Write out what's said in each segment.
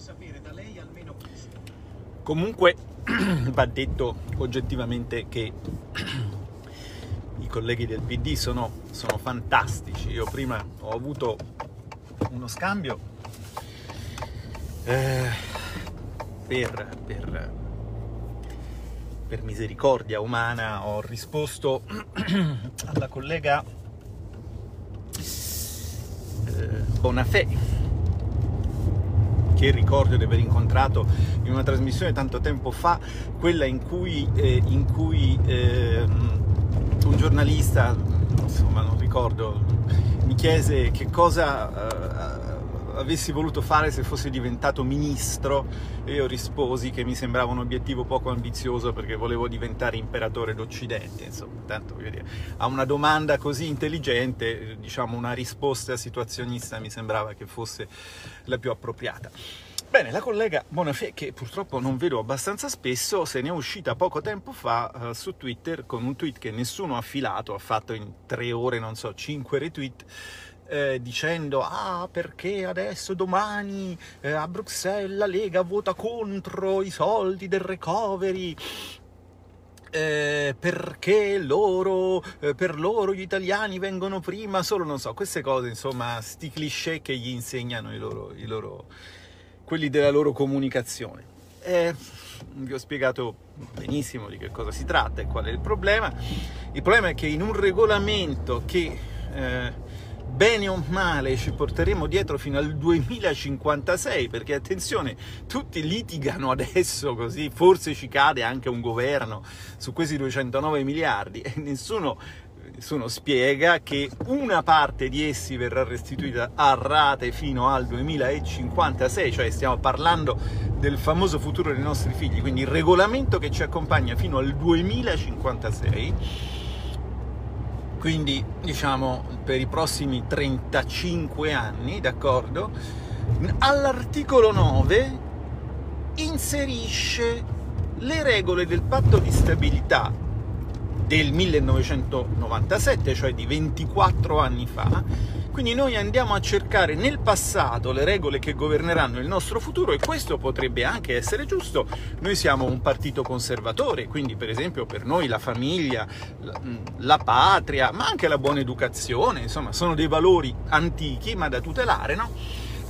sapere da lei almeno questo. Comunque va detto oggettivamente che i colleghi del PD sono, sono fantastici. Io prima ho avuto uno scambio eh, per, per, per misericordia umana, ho risposto alla collega eh, Bonafè che ricordo di aver incontrato in una trasmissione tanto tempo fa, quella in cui, eh, in cui eh, un giornalista, insomma non ricordo, mi chiese che cosa... Eh, avessi voluto fare se fossi diventato ministro e io risposi che mi sembrava un obiettivo poco ambizioso perché volevo diventare imperatore d'Occidente, insomma, tanto voglio dire, a una domanda così intelligente, diciamo una risposta situazionista mi sembrava che fosse la più appropriata. Bene, la collega Bonafè, che purtroppo non vedo abbastanza spesso, se ne è uscita poco tempo fa uh, su Twitter con un tweet che nessuno ha filato, ha fatto in tre ore, non so, cinque retweet, eh, dicendo ah perché adesso domani eh, a Bruxelles la Lega vota contro i soldi del recovery eh, perché loro, eh, per loro gli italiani vengono prima, solo non so, queste cose, insomma, sti cliché che gli insegnano i loro, i loro, quelli della loro comunicazione. Eh, vi ho spiegato benissimo di che cosa si tratta e qual è il problema. Il problema è che in un regolamento che eh, bene o male ci porteremo dietro fino al 2056, perché attenzione, tutti litigano adesso così, forse ci cade anche un governo su questi 209 miliardi e nessuno, nessuno spiega che una parte di essi verrà restituita a rate fino al 2056, cioè stiamo parlando del famoso futuro dei nostri figli, quindi il regolamento che ci accompagna fino al 2056 quindi diciamo per i prossimi 35 anni, d'accordo? All'articolo 9 inserisce le regole del patto di stabilità del 1997, cioè di 24 anni fa, quindi noi andiamo a cercare nel passato le regole che governeranno il nostro futuro e questo potrebbe anche essere giusto. Noi siamo un partito conservatore, quindi per esempio per noi la famiglia, la patria, ma anche la buona educazione, insomma, sono dei valori antichi ma da tutelare, no?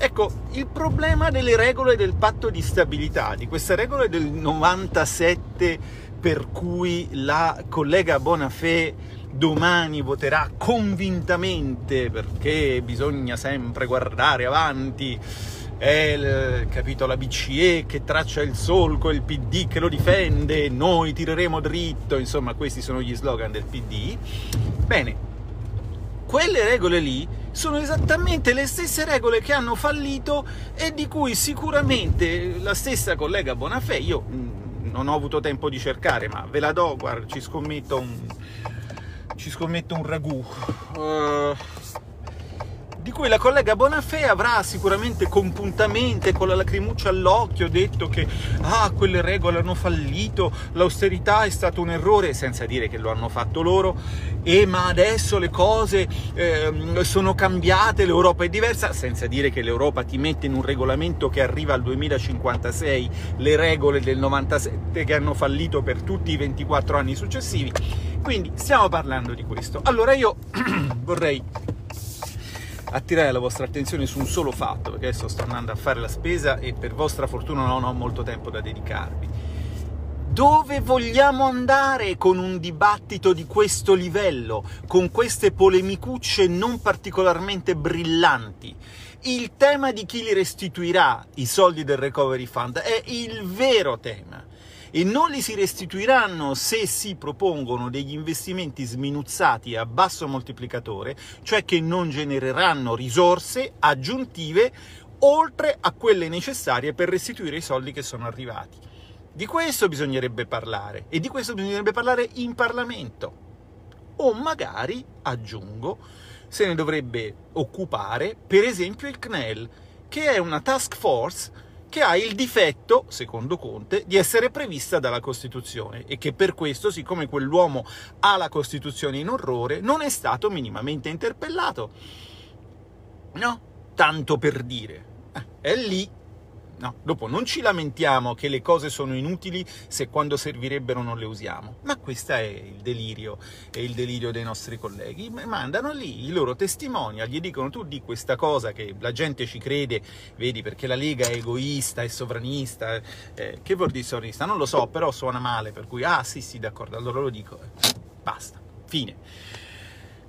Ecco, il problema delle regole del patto di stabilità, di queste regole del 97 per cui la collega Bonafè domani voterà convintamente perché bisogna sempre guardare avanti è il capito la BCE che traccia il solco, il PD che lo difende, noi tireremo dritto, insomma questi sono gli slogan del PD. Bene, quelle regole lì sono esattamente le stesse regole che hanno fallito e di cui sicuramente la stessa collega Bonafè, io mm, non ho avuto tempo di cercare, ma ve la do, guarda, ci scommetto un, ci scommetto un ragù. Uh, di cui la collega Bonafè avrà sicuramente compuntamente, con la lacrimuccia all'occhio, detto che ah, quelle regole hanno fallito, l'austerità è stato un errore, senza dire che lo hanno fatto loro, e ma adesso le cose eh, sono cambiate, l'Europa è diversa, senza dire che l'Europa ti mette in un regolamento che arriva al 2056 le regole del 97 che hanno fallito per tutti i 24 anni successivi. Quindi stiamo parlando di questo. Allora io vorrei attirare la vostra attenzione su un solo fatto, perché adesso sto andando a fare la spesa e per vostra fortuna non ho molto tempo da dedicarvi. Dove vogliamo andare con un dibattito di questo livello, con queste polemicucce non particolarmente brillanti? Il tema di chi li restituirà i soldi del Recovery Fund è il vero tema e non li si restituiranno se si propongono degli investimenti sminuzzati a basso moltiplicatore, cioè che non genereranno risorse aggiuntive oltre a quelle necessarie per restituire i soldi che sono arrivati. Di questo bisognerebbe parlare e di questo bisognerebbe parlare in Parlamento. O magari, aggiungo, se ne dovrebbe occupare per esempio il CNEL, che è una task force che ha il difetto, secondo Conte, di essere prevista dalla Costituzione e che per questo, siccome quell'uomo ha la Costituzione in orrore, non è stato minimamente interpellato. No, tanto per dire. Eh, è lì, No? Dopo non ci lamentiamo che le cose sono inutili se quando servirebbero non le usiamo, ma questo è il delirio, è il delirio dei nostri colleghi. Mandano lì i loro testimonial, gli dicono tu di questa cosa che la gente ci crede, vedi perché la Lega è egoista, è sovranista, eh, che vuol dire sovranista? Non lo so, però suona male, per cui ah sì sì d'accordo, allora lo dico, basta, fine.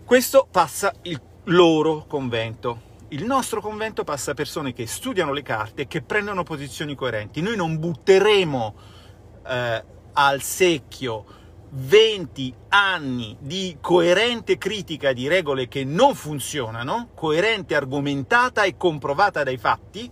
Questo passa il loro convento il nostro convento passa persone che studiano le carte e che prendono posizioni coerenti. Noi non butteremo eh, al secchio 20 anni di coerente critica di regole che non funzionano, coerente, argomentata e comprovata dai fatti,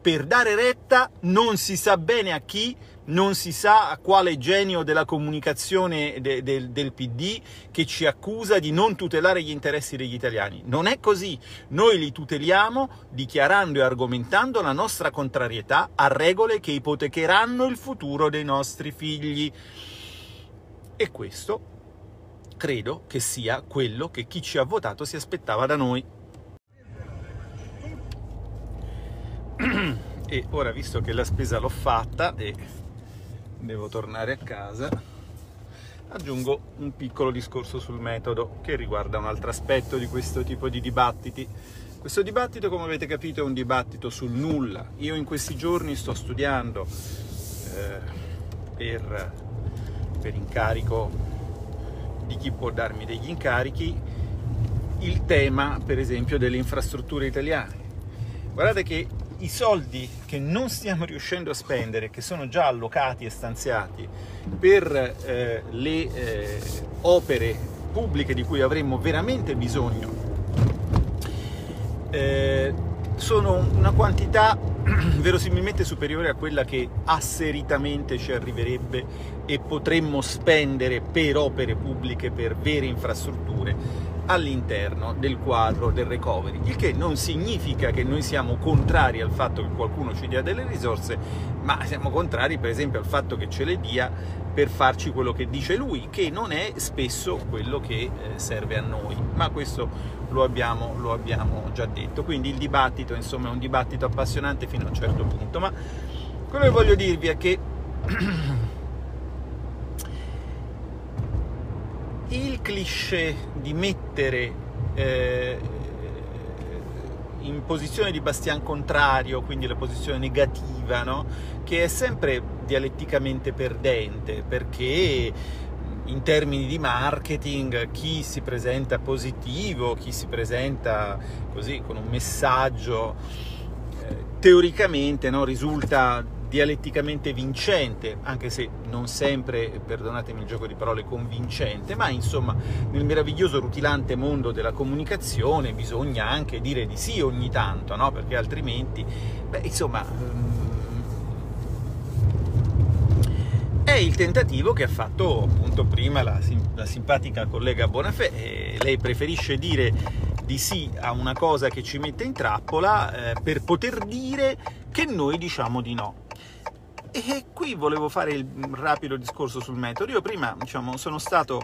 per dare retta non si sa bene a chi non si sa a quale genio della comunicazione de, de, del PD che ci accusa di non tutelare gli interessi degli italiani. Non è così. Noi li tuteliamo dichiarando e argomentando la nostra contrarietà a regole che ipotecheranno il futuro dei nostri figli. E questo credo che sia quello che chi ci ha votato si aspettava da noi. E ora, visto che la spesa l'ho fatta e devo tornare a casa, aggiungo un piccolo discorso sul metodo che riguarda un altro aspetto di questo tipo di dibattiti. Questo dibattito, come avete capito, è un dibattito sul nulla. Io in questi giorni sto studiando eh, per, per incarico di chi può darmi degli incarichi il tema, per esempio, delle infrastrutture italiane. Guardate che i soldi che non stiamo riuscendo a spendere, che sono già allocati e stanziati per eh, le eh, opere pubbliche di cui avremmo veramente bisogno, eh, sono una quantità verosimilmente superiore a quella che asseritamente ci arriverebbe e potremmo spendere per opere pubbliche, per vere infrastrutture all'interno del quadro del recovery, il che non significa che noi siamo contrari al fatto che qualcuno ci dia delle risorse, ma siamo contrari per esempio al fatto che ce le dia per farci quello che dice lui, che non è spesso quello che eh, serve a noi, ma questo lo abbiamo, lo abbiamo già detto. Quindi il dibattito insomma è un dibattito appassionante fino a un certo punto, ma quello che voglio dirvi è che il cliché di mettere eh, in posizione di bastian contrario, quindi la posizione negativa, no? che è sempre dialetticamente perdente, perché in termini di marketing chi si presenta positivo, chi si presenta così con un messaggio eh, teoricamente no, risulta dialetticamente vincente, anche se non sempre, perdonatemi il gioco di parole, convincente, ma insomma nel meraviglioso rutilante mondo della comunicazione bisogna anche dire di sì ogni tanto, no? perché altrimenti, beh, insomma... Mm, è il tentativo che ha fatto appunto prima la, la simpatica collega Bonafè. lei preferisce dire di sì a una cosa che ci mette in trappola eh, per poter dire che noi diciamo di no. E qui volevo fare il rapido discorso sul metodo. Io prima, diciamo, sono stato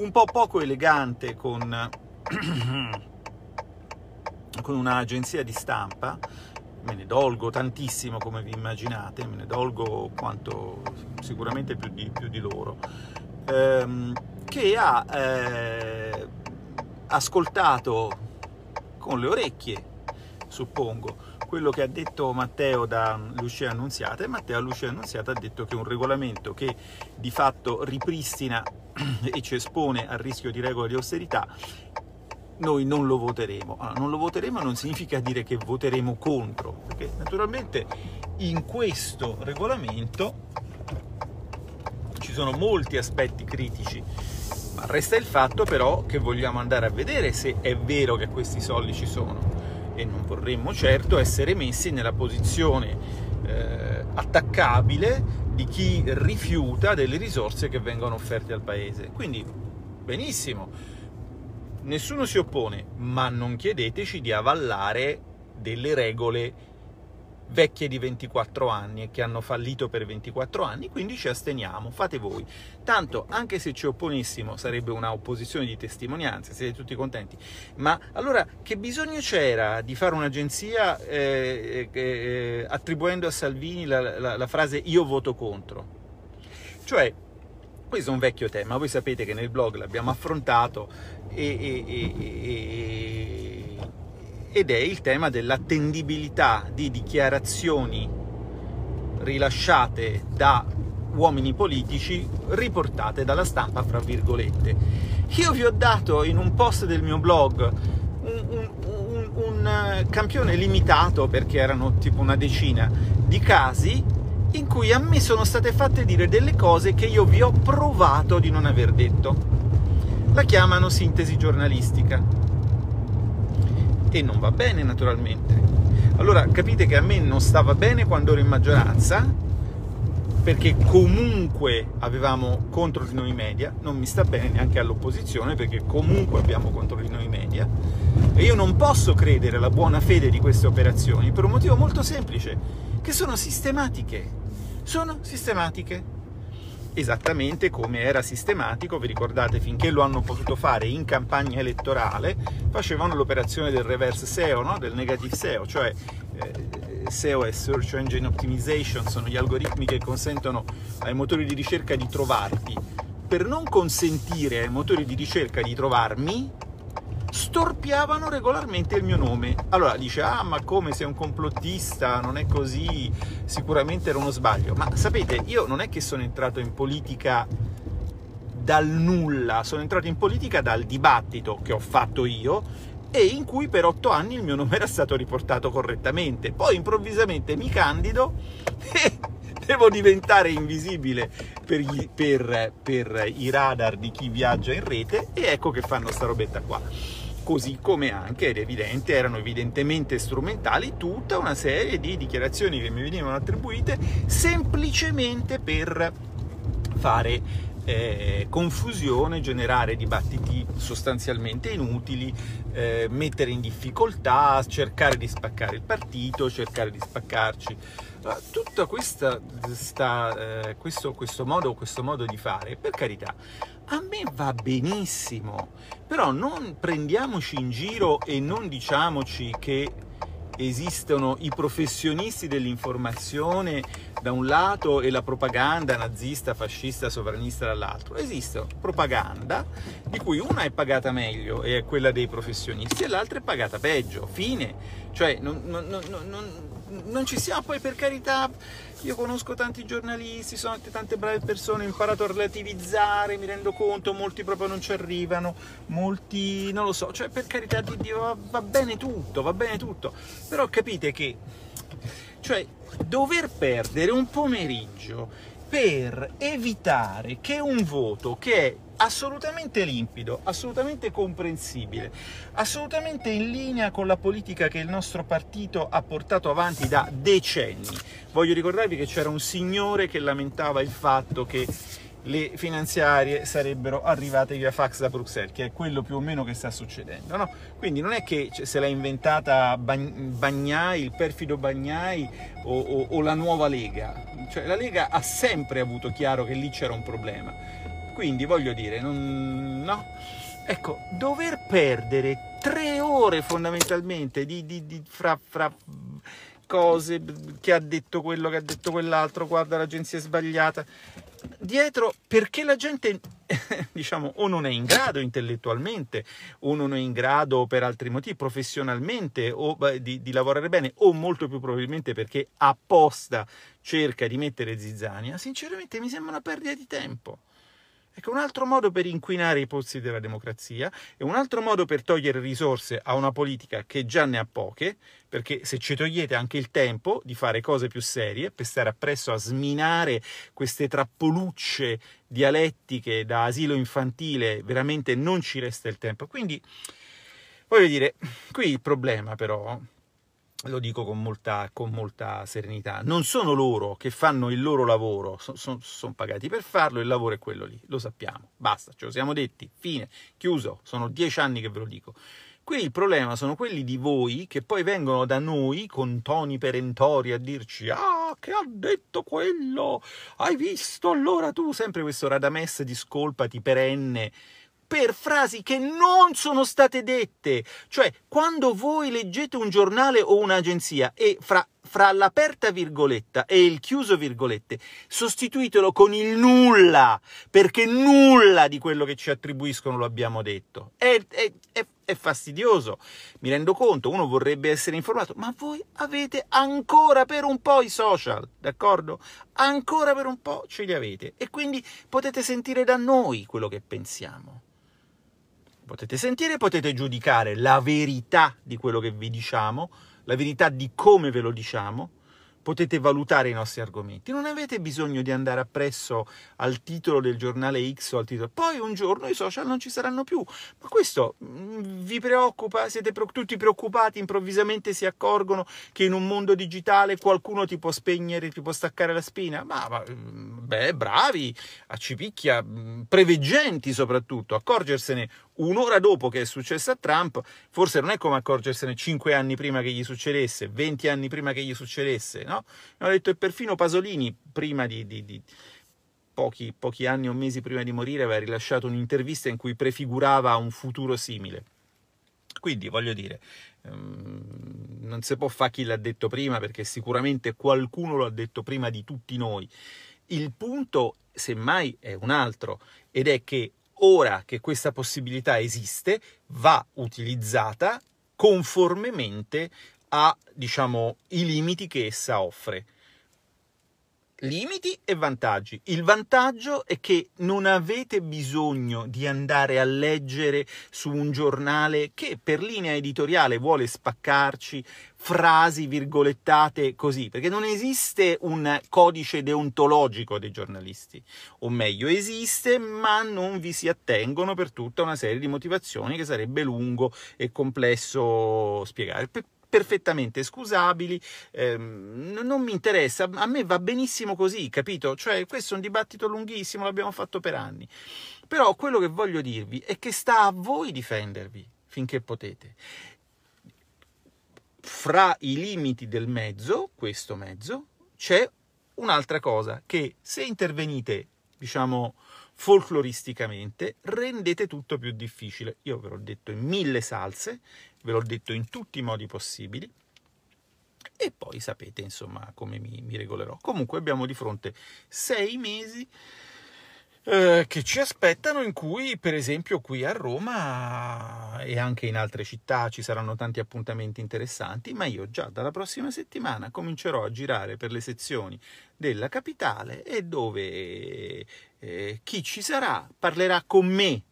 un po' poco elegante con, con un'agenzia di stampa, me ne dolgo tantissimo come vi immaginate, me ne dolgo quanto sicuramente più di, più di loro, ehm, che ha eh, ascoltato con le orecchie, suppongo, quello che ha detto Matteo da Lucia Annunziata e Matteo Lucia Annunziata ha detto che un regolamento che di fatto ripristina e ci espone al rischio di regole di austerità noi non lo voteremo. Allora, non lo voteremo non significa dire che voteremo contro, perché naturalmente in questo regolamento ci sono molti aspetti critici, ma resta il fatto però che vogliamo andare a vedere se è vero che questi soldi ci sono e non vorremmo certo essere messi nella posizione eh, attaccabile di chi rifiuta delle risorse che vengono offerte al paese. Quindi, benissimo, nessuno si oppone, ma non chiedeteci di avallare delle regole vecchie di 24 anni e che hanno fallito per 24 anni, quindi ci asteniamo, fate voi. Tanto, anche se ci opponessimo, sarebbe una opposizione di testimonianze, siete tutti contenti. Ma allora che bisogno c'era di fare un'agenzia eh, eh, attribuendo a Salvini la, la, la frase io voto contro? Cioè, questo è un vecchio tema, voi sapete che nel blog l'abbiamo affrontato e, e, e, ed è il tema dell'attendibilità di dichiarazioni rilasciate da uomini politici riportate dalla stampa, fra virgolette. Io vi ho dato in un post del mio blog un, un, un, un campione limitato, perché erano tipo una decina, di casi in cui a me sono state fatte dire delle cose che io vi ho provato di non aver detto. La chiamano sintesi giornalistica. E non va bene, naturalmente. Allora capite che a me non stava bene quando ero in maggioranza, perché comunque avevamo contro di noi media, non mi sta bene neanche all'opposizione perché comunque abbiamo contro di noi media e io non posso credere alla buona fede di queste operazioni per un motivo molto semplice, che sono sistematiche sono sistematiche. Esattamente come era sistematico, vi ricordate, finché lo hanno potuto fare in campagna elettorale, facevano l'operazione del reverse SEO, no? del negative SEO, cioè eh, SEO e Search Engine Optimization sono gli algoritmi che consentono ai motori di ricerca di trovarti. Per non consentire ai motori di ricerca di trovarmi, storpiavano regolarmente il mio nome. Allora dice, ah ma come sei un complottista, non è così, sicuramente era uno sbaglio. Ma sapete, io non è che sono entrato in politica dal nulla, sono entrato in politica dal dibattito che ho fatto io e in cui per otto anni il mio nome era stato riportato correttamente. Poi improvvisamente mi candido e devo diventare invisibile per, gli, per, per i radar di chi viaggia in rete e ecco che fanno sta robetta qua così come anche, ed evidente, erano evidentemente strumentali tutta una serie di dichiarazioni che mi venivano attribuite semplicemente per fare eh, confusione, generare dibattiti sostanzialmente inutili, eh, mettere in difficoltà, cercare di spaccare il partito, cercare di spaccarci. Tutto questa, sta, eh, questo, questo, modo, questo modo di fare, per carità, a me va benissimo, però non prendiamoci in giro e non diciamoci che esistono i professionisti dell'informazione da un lato e la propaganda nazista, fascista, sovranista dall'altro. Esiste propaganda di cui una è pagata meglio e è quella dei professionisti e l'altra è pagata peggio. Fine. Cioè, non, non, non, non ci siamo, poi per carità, io conosco tanti giornalisti, sono tante brave persone, ho imparato a relativizzare, mi rendo conto, molti proprio non ci arrivano, molti non lo so, cioè per carità di Dio va, va bene tutto, va bene tutto, però capite che, cioè, dover perdere un pomeriggio per evitare che un voto che è assolutamente limpido, assolutamente comprensibile, assolutamente in linea con la politica che il nostro partito ha portato avanti da decenni. Voglio ricordarvi che c'era un signore che lamentava il fatto che le finanziarie sarebbero arrivate via fax da Bruxelles, che è quello più o meno che sta succedendo. No? Quindi non è che se l'ha inventata Bagnai, il perfido Bagnai o, o, o la nuova Lega. Cioè, la Lega ha sempre avuto chiaro che lì c'era un problema quindi voglio dire, non, no? Ecco, dover perdere tre ore fondamentalmente di, di, di, fra, fra cose, che ha detto quello, che ha detto quell'altro, guarda l'agenzia è sbagliata, dietro perché la gente, diciamo, o non è in grado intellettualmente, o non è in grado per altri motivi, professionalmente, o di, di, lavorare bene, o molto più probabilmente perché apposta cerca di mettere zizzania, sinceramente mi sembra una perdita di tempo. Ecco, un altro modo per inquinare i pozzi della democrazia e un altro modo per togliere risorse a una politica che già ne ha poche, perché se ci togliete anche il tempo di fare cose più serie, per stare appresso a sminare queste trappolucce dialettiche da asilo infantile, veramente non ci resta il tempo. Quindi, voglio dire, qui il problema però lo dico con molta, con molta, serenità, non sono loro che fanno il loro lavoro, sono son, son pagati per farlo, il lavoro è quello lì, lo sappiamo, basta, ce lo siamo detti, fine, chiuso, sono dieci anni che ve lo dico. Qui il problema sono quelli di voi che poi vengono da noi con toni perentori a dirci ah che ha detto quello, hai visto? Allora tu sempre questo radames di scolpati perenne per frasi che non sono state dette. Cioè, quando voi leggete un giornale o un'agenzia e fra, fra l'aperta virgoletta e il chiuso virgolette sostituitelo con il nulla, perché nulla di quello che ci attribuiscono lo abbiamo detto. È, è, è, è fastidioso, mi rendo conto, uno vorrebbe essere informato, ma voi avete ancora per un po' i social, d'accordo? Ancora per un po' ce li avete e quindi potete sentire da noi quello che pensiamo potete sentire, potete giudicare la verità di quello che vi diciamo, la verità di come ve lo diciamo, potete valutare i nostri argomenti. Non avete bisogno di andare appresso al titolo del giornale X o al titolo. Poi un giorno i social non ci saranno più. Ma questo mm, vi preoccupa? Siete tutti preoccupati? Improvvisamente si accorgono che in un mondo digitale qualcuno ti può spegnere, ti può staccare la spina? Ma, ma mm, beh, bravi, a cipicchia, mm, preveggenti soprattutto, accorgersene un'ora dopo che è successo a Trump, forse non è come accorgersene cinque anni prima che gli succedesse, venti anni prima che gli succedesse, no? Ho detto che perfino Pasolini, prima di, di, di pochi, pochi anni o mesi prima di morire, aveva rilasciato un'intervista in cui prefigurava un futuro simile. Quindi voglio dire, um, non si può fare chi l'ha detto prima perché sicuramente qualcuno lo ha detto prima di tutti noi. Il punto, semmai, è un altro ed è che ora che questa possibilità esiste, va utilizzata conformemente a, diciamo, i limiti che essa offre limiti e vantaggi. Il vantaggio è che non avete bisogno di andare a leggere su un giornale che per linea editoriale vuole spaccarci frasi virgolettate così, perché non esiste un codice deontologico dei giornalisti, o meglio esiste, ma non vi si attengono per tutta una serie di motivazioni che sarebbe lungo e complesso spiegare perfettamente scusabili, ehm, non mi interessa, a me va benissimo così, capito? Cioè, questo è un dibattito lunghissimo, l'abbiamo fatto per anni. Però quello che voglio dirvi è che sta a voi difendervi finché potete. Fra i limiti del mezzo, questo mezzo, c'è un'altra cosa, che se intervenite, diciamo, folcloristicamente, rendete tutto più difficile. Io ve l'ho detto in mille salse, ve l'ho detto in tutti i modi possibili e poi sapete insomma come mi, mi regolerò. Comunque abbiamo di fronte sei mesi eh, che ci aspettano in cui per esempio qui a Roma e anche in altre città ci saranno tanti appuntamenti interessanti, ma io già dalla prossima settimana comincerò a girare per le sezioni della capitale e dove eh, chi ci sarà parlerà con me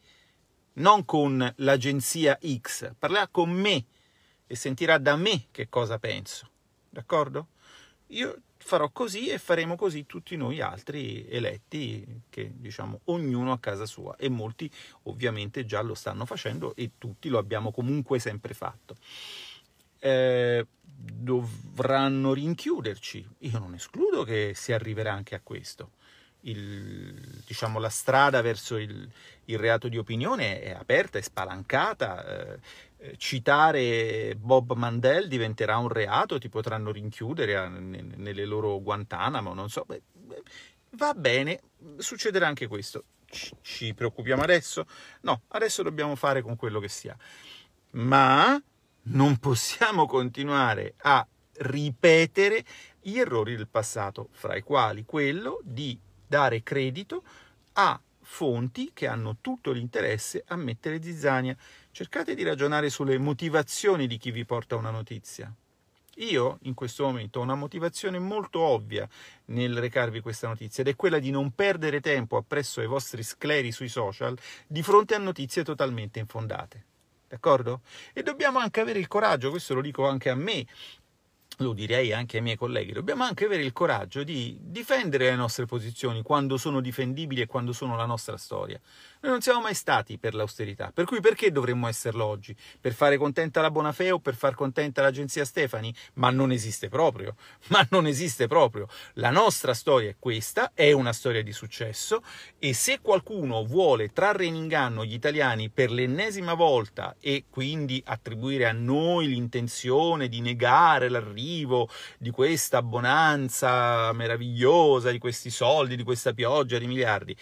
non con l'agenzia X, parlerà con me e sentirà da me che cosa penso. D'accordo? Io farò così e faremo così tutti noi altri eletti che diciamo ognuno a casa sua e molti ovviamente già lo stanno facendo e tutti lo abbiamo comunque sempre fatto. Eh, dovranno rinchiuderci. Io non escludo che si arriverà anche a questo il, diciamo, la strada verso il, il, reato di opinione è aperta, è spalancata. Eh, citare Bob Mandel diventerà un reato, ti potranno rinchiudere nelle loro Guantanamo, non so. Beh, va bene, succederà anche questo. Ci preoccupiamo adesso? No, adesso dobbiamo fare con quello che si ha. Ma non possiamo continuare a ripetere gli errori del passato, fra i quali quello di dare credito a fonti che hanno tutto l'interesse a mettere zizzania. Cercate di ragionare sulle motivazioni di chi vi porta una notizia. Io in questo momento ho una motivazione molto ovvia nel recarvi questa notizia ed è quella di non perdere tempo appresso ai vostri scleri sui social di fronte a notizie totalmente infondate. D'accordo? E dobbiamo anche avere il coraggio, questo lo dico anche a me, lo direi anche ai miei colleghi, dobbiamo anche avere il coraggio di difendere le nostre posizioni quando sono difendibili e quando sono la nostra storia. Noi non siamo mai stati per l'austerità, per cui perché dovremmo esserlo oggi? Per fare contenta la Bonafè o per far contenta l'agenzia Stefani? Ma non esiste proprio, ma non esiste proprio. La nostra storia è questa, è una storia di successo e se qualcuno vuole trarre in inganno gli italiani per l'ennesima volta e quindi attribuire a noi l'intenzione di negare l'arrivo di questa bonanza meravigliosa, di questi soldi, di questa pioggia di miliardi,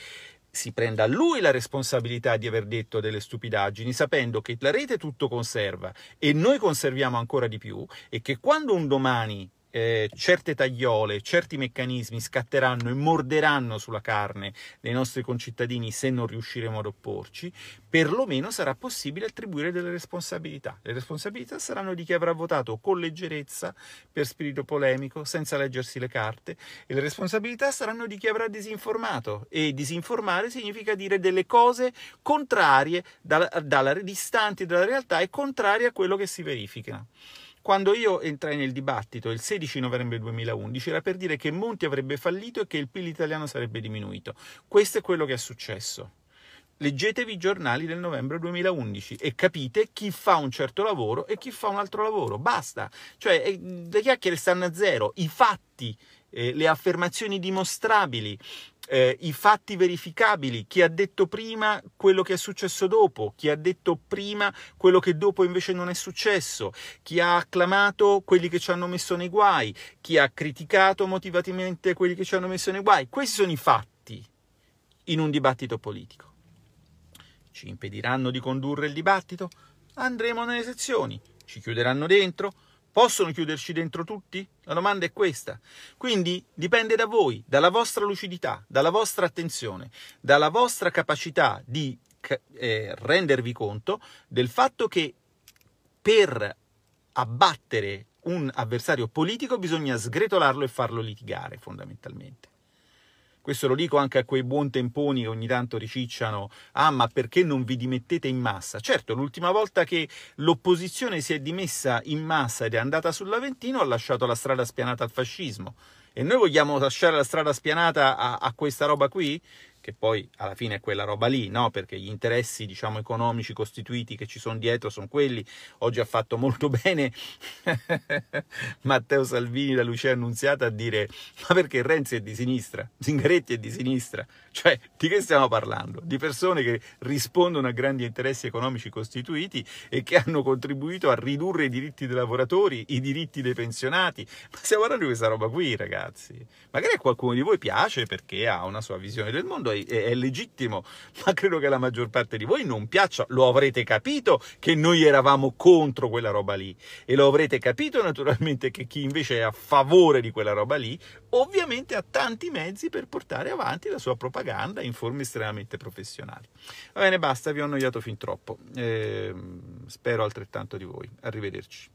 si prenda lui la responsabilità di aver detto delle stupidaggini, sapendo che la rete tutto conserva e noi conserviamo ancora di più e che quando un domani eh, certe tagliole, certi meccanismi scatteranno e morderanno sulla carne dei nostri concittadini se non riusciremo ad opporci, perlomeno sarà possibile attribuire delle responsabilità. Le responsabilità saranno di chi avrà votato con leggerezza, per spirito polemico, senza leggersi le carte, e le responsabilità saranno di chi avrà disinformato. E disinformare significa dire delle cose contrarie, dalla, dalla, distanti dalla realtà e contrarie a quello che si verifica. Quando io entrai nel dibattito il 16 novembre 2011 era per dire che Monti avrebbe fallito e che il PIL italiano sarebbe diminuito. Questo è quello che è successo. Leggetevi i giornali del novembre 2011 e capite chi fa un certo lavoro e chi fa un altro lavoro. Basta. Cioè, eh, le chiacchiere stanno a zero. I fatti, eh, le affermazioni dimostrabili, eh, i fatti verificabili, chi ha detto prima quello che è successo dopo, chi ha detto prima quello che dopo invece non è successo, chi ha acclamato quelli che ci hanno messo nei guai, chi ha criticato motivatamente quelli che ci hanno messo nei guai. Questi sono i fatti in un dibattito politico. Ci impediranno di condurre il dibattito? Andremo nelle sezioni, ci chiuderanno dentro, Possono chiuderci dentro tutti? La domanda è questa. Quindi dipende da voi, dalla vostra lucidità, dalla vostra attenzione, dalla vostra capacità di eh, rendervi conto del fatto che per abbattere un avversario politico bisogna sgretolarlo e farlo litigare fondamentalmente. Questo lo dico anche a quei buon temponi che ogni tanto ricicciano, ah ma perché non vi dimettete in massa? Certo, l'ultima volta che l'opposizione si è dimessa in massa ed è andata sull'Aventino ha lasciato la strada spianata al fascismo. E noi vogliamo lasciare la strada spianata a, a questa roba qui? Che poi alla fine è quella roba lì, no? perché gli interessi diciamo, economici costituiti che ci sono dietro sono quelli. Oggi ha fatto molto bene Matteo Salvini, la Lucia Annunziata, a dire ma perché Renzi è di sinistra, Zingaretti è di sinistra? Cioè, di che stiamo parlando? Di persone che rispondono a grandi interessi economici costituiti e che hanno contribuito a ridurre i diritti dei lavoratori, i diritti dei pensionati. Ma stiamo parlando di questa roba qui, ragazzi. Magari a qualcuno di voi piace perché ha una sua visione del mondo, è, è legittimo, ma credo che alla maggior parte di voi non piaccia. Lo avrete capito che noi eravamo contro quella roba lì e lo avrete capito naturalmente che chi invece è a favore di quella roba lì ovviamente ha tanti mezzi per portare avanti la sua propaganda in forme estremamente professionali. Va bene, basta, vi ho annoiato fin troppo. Eh, spero altrettanto di voi. Arrivederci.